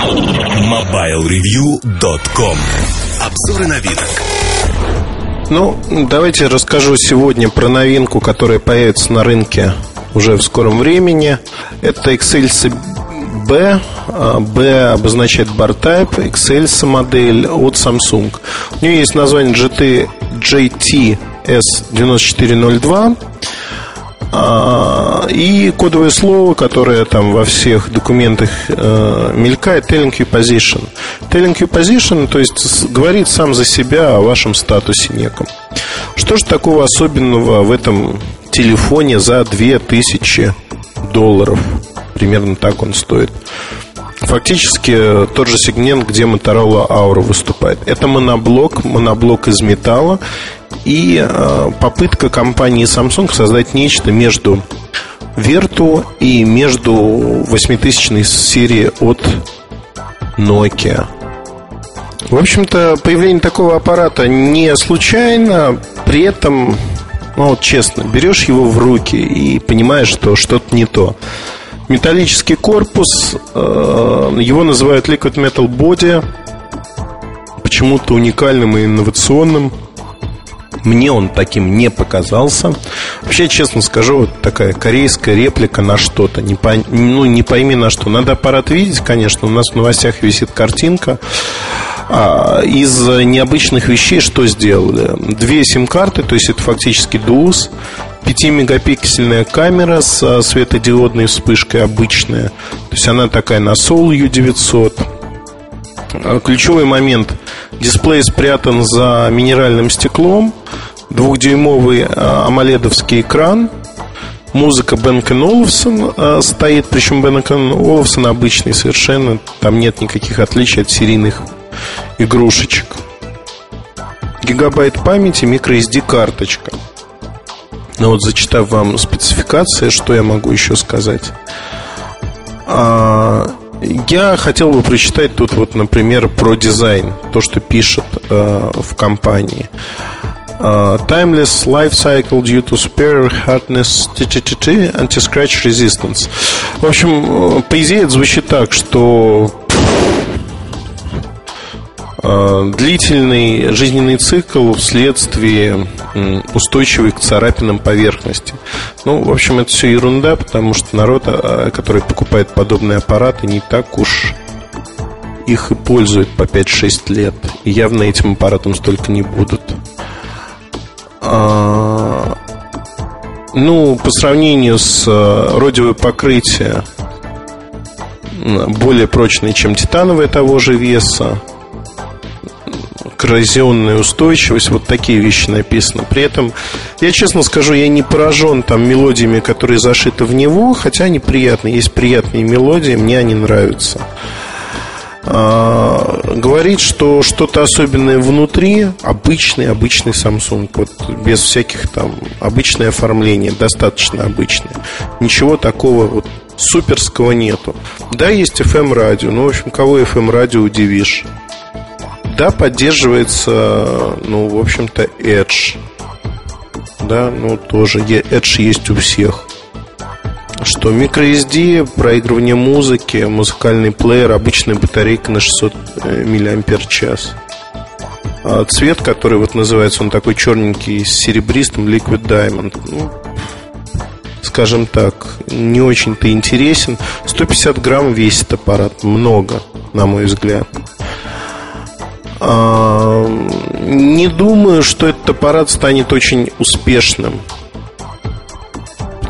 MobileReview.com Обзоры новинок Ну, давайте расскажу сегодня про новинку, которая появится на рынке уже в скором времени. Это Excelsa B. B обозначает bar type, Excelsa модель от Samsung. У нее есть название GT, GT S9402 а, и кодовое слово, которое там во всех документах э, мелькает, telling you position. Telling you position, то есть говорит сам за себя о вашем статусе неком. Что же такого особенного в этом телефоне за 2000 долларов? Примерно так он стоит. Фактически тот же сегмент, где Motorola Aura выступает. Это моноблок, моноблок из металла и э, попытка компании Samsung создать нечто между Верту и между 8000 серии от Nokia. В общем-то, появление такого аппарата не случайно, при этом, ну вот честно, берешь его в руки и понимаешь, что что-то не то. Металлический корпус, э, его называют Liquid Metal Body, почему-то уникальным и инновационным – мне он таким не показался. Вообще, честно скажу, вот такая корейская реплика на что-то. Не, по, ну, не пойми на что. Надо аппарат видеть, конечно. У нас в новостях висит картинка. А, из необычных вещей что сделали? Две сим-карты, то есть это фактически ДУС. 5-мегапиксельная камера с светодиодной вспышкой обычная. То есть она такая на Soul U900. А, ключевой момент. Дисплей спрятан за минеральным стеклом двухдюймовый амоледовский экран, музыка Бенкен Оловсон э, стоит, причем Бенкен Оловсон обычный совершенно, там нет никаких отличий от серийных игрушечек. Гигабайт памяти, microSD карточка. Но ну вот зачитав вам спецификации, что я могу еще сказать? А, я хотел бы прочитать тут вот, например, про дизайн, то, что пишет э, в компании. Uh, timeless life cycle due to superior hardness anti-scratch resistance. В общем, по идее это звучит так, что длительный жизненный цикл вследствие устойчивой к царапинам поверхности. Ну, в общем, это все ерунда, потому что народ, а, который покупает подобные аппараты, не так уж их и пользует по 5-6 лет. И явно этим аппаратом столько не будут. А, ну, по сравнению с э, родевое покрытие более прочное, чем титановое того же веса, коррозионная устойчивость, вот такие вещи написаны. При этом, я честно скажу, я не поражен там мелодиями, которые зашиты в него, хотя они приятные, есть приятные мелодии, мне они нравятся. А, говорит, что что-то особенное внутри, обычный, обычный Samsung, вот без всяких там обычное оформление, достаточно обычное. Ничего такого вот суперского нету. Да, есть FM радио, ну, в общем, кого FM радио удивишь. Да, поддерживается, ну, в общем-то, Edge. Да, ну, тоже Edge есть у всех что microSD, проигрывание музыки, музыкальный плеер, обычная батарейка на 600 э, мАч. А цвет, который вот называется, он такой черненький, с серебристым Liquid Diamond. Ну, скажем так, не очень-то интересен. 150 грамм весит аппарат, много, на мой взгляд. А, не думаю, что этот аппарат станет очень успешным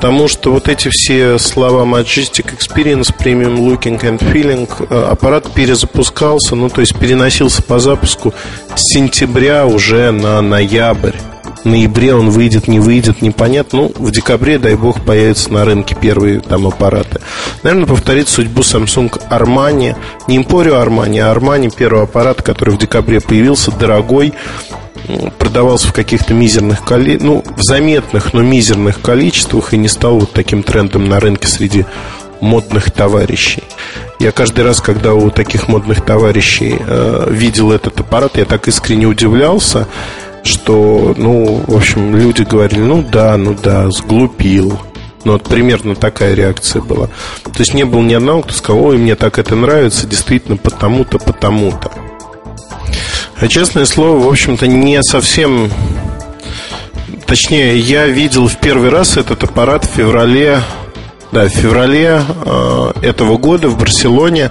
Потому что вот эти все слова Majestic Experience, Premium Looking and Feeling, э, аппарат перезапускался, ну то есть переносился по запуску с сентября уже на ноябрь. Ноябре он выйдет, не выйдет, непонятно. Ну, в декабре, дай бог, появятся на рынке первые там аппараты. Наверное, повторит судьбу Samsung Armani. Не Emporio Armani, а Armani первый аппарат, который в декабре появился, дорогой, продавался в каких-то мизерных количествах, ну, в заметных, но мизерных количествах и не стал вот таким трендом на рынке среди модных товарищей. Я каждый раз, когда у таких модных товарищей э, видел этот аппарат, я так искренне удивлялся, что, ну, в общем, люди говорили, ну да, ну да, сглупил. Ну, вот примерно такая реакция была. То есть не было ни одного, кто сказал, ой, мне так это нравится, действительно, потому-то, потому-то. А честное слово, в общем-то, не совсем... Точнее, я видел в первый раз этот аппарат в феврале да, в феврале э, этого года в Барселоне.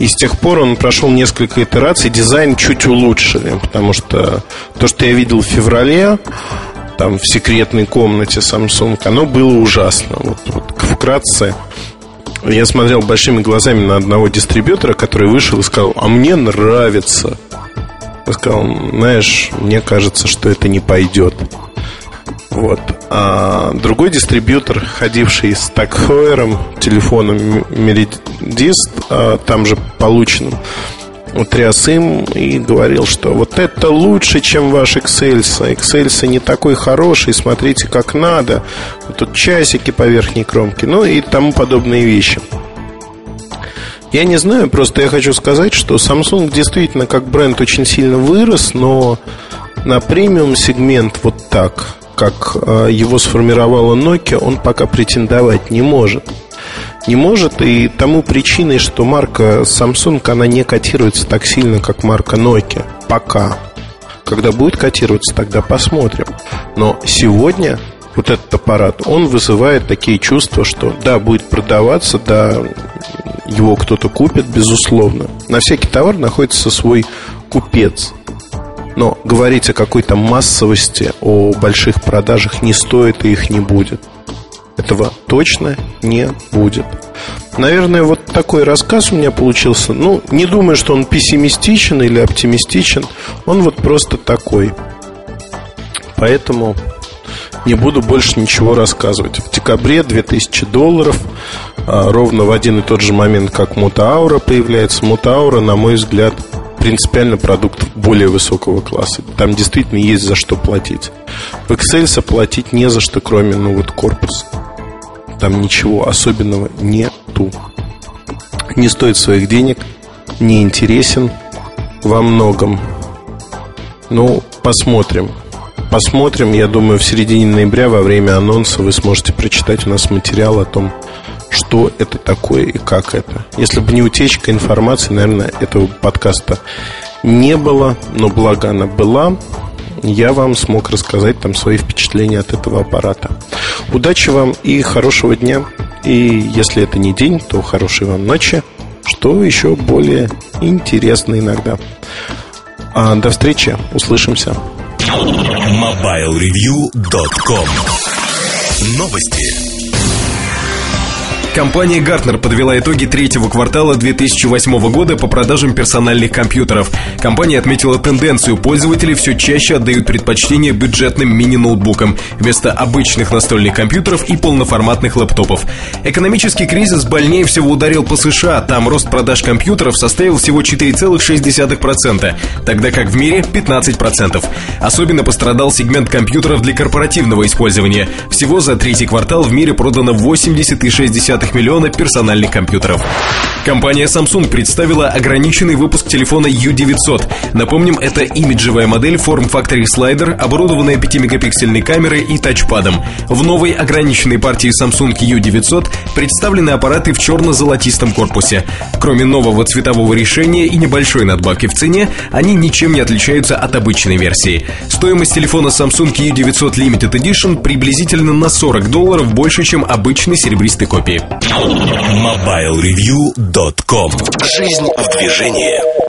И с тех пор он прошел несколько итераций. Дизайн чуть улучшили, потому что то, что я видел в феврале, там в секретной комнате Samsung, оно было ужасно. Вот, вот вкратце. Я смотрел большими глазами на одного дистрибьютора, который вышел и сказал, а мне нравится. Я сказал, знаешь, мне кажется, что это не пойдет. Вот. А другой дистрибьютор, ходивший с Такхойером, телефоном Meridist, а, там же полученным, тряс им и говорил, что вот это лучше, чем ваш Excelsa. Excelsa не такой хороший, смотрите, как надо. Тут часики по верхней кромке, ну и тому подобные вещи. Я не знаю, просто я хочу сказать, что Samsung действительно как бренд очень сильно вырос, но на премиум сегмент вот так как э, его сформировала Nokia, он пока претендовать не может. Не может, и тому причиной, что марка Samsung, она не котируется так сильно, как марка Nokia. Пока. Когда будет котироваться, тогда посмотрим. Но сегодня вот этот аппарат, он вызывает такие чувства, что да, будет продаваться, да, его кто-то купит, безусловно. На всякий товар находится свой купец. Но говорить о какой-то массовости, о больших продажах не стоит и их не будет. Этого точно не будет. Наверное, вот такой рассказ у меня получился. Ну, не думаю, что он пессимистичен или оптимистичен. Он вот просто такой. Поэтому не буду больше ничего рассказывать. В декабре 2000 долларов, а, ровно в один и тот же момент, как Мутаура появляется. Мутаура, на мой взгляд, принципиально продукт более высокого класса. Там действительно есть за что платить. В Excel платить не за что, кроме ну вот корпуса. Там ничего особенного нету. Не стоит своих денег, не интересен во многом. Ну, посмотрим. Посмотрим, я думаю, в середине ноября во время анонса вы сможете прочитать у нас материал о том, что это такое и как это. Если бы не утечка информации, наверное, этого подкаста не было, но благо она была, я вам смог рассказать там свои впечатления от этого аппарата. Удачи вам и хорошего дня. И если это не день, то хорошей вам ночи, что еще более интересно иногда. А до встречи, услышимся. MobileReview.com Новости. Компания Gartner подвела итоги третьего квартала 2008 года по продажам персональных компьютеров. Компания отметила тенденцию, пользователи все чаще отдают предпочтение бюджетным мини-ноутбукам вместо обычных настольных компьютеров и полноформатных лэптопов. Экономический кризис больнее всего ударил по США, там рост продаж компьютеров составил всего 4,6%, тогда как в мире 15%. Особенно пострадал сегмент компьютеров для корпоративного использования. Всего за третий квартал в мире продано 80,6 миллиона персональных компьютеров. Компания Samsung представила ограниченный выпуск телефона U900. Напомним, это имиджевая модель Form Factory Slider, оборудованная 5-мегапиксельной камерой и тачпадом. В новой ограниченной партии Samsung U900 представлены аппараты в черно-золотистом корпусе. Кроме нового цветового решения и небольшой надбавки в цене, они ничем не отличаются от обычной версии. Стоимость телефона Samsung U900 Limited Edition приблизительно на 40 долларов больше, чем обычной серебристой копии. MobileReview.com Жизнь в движении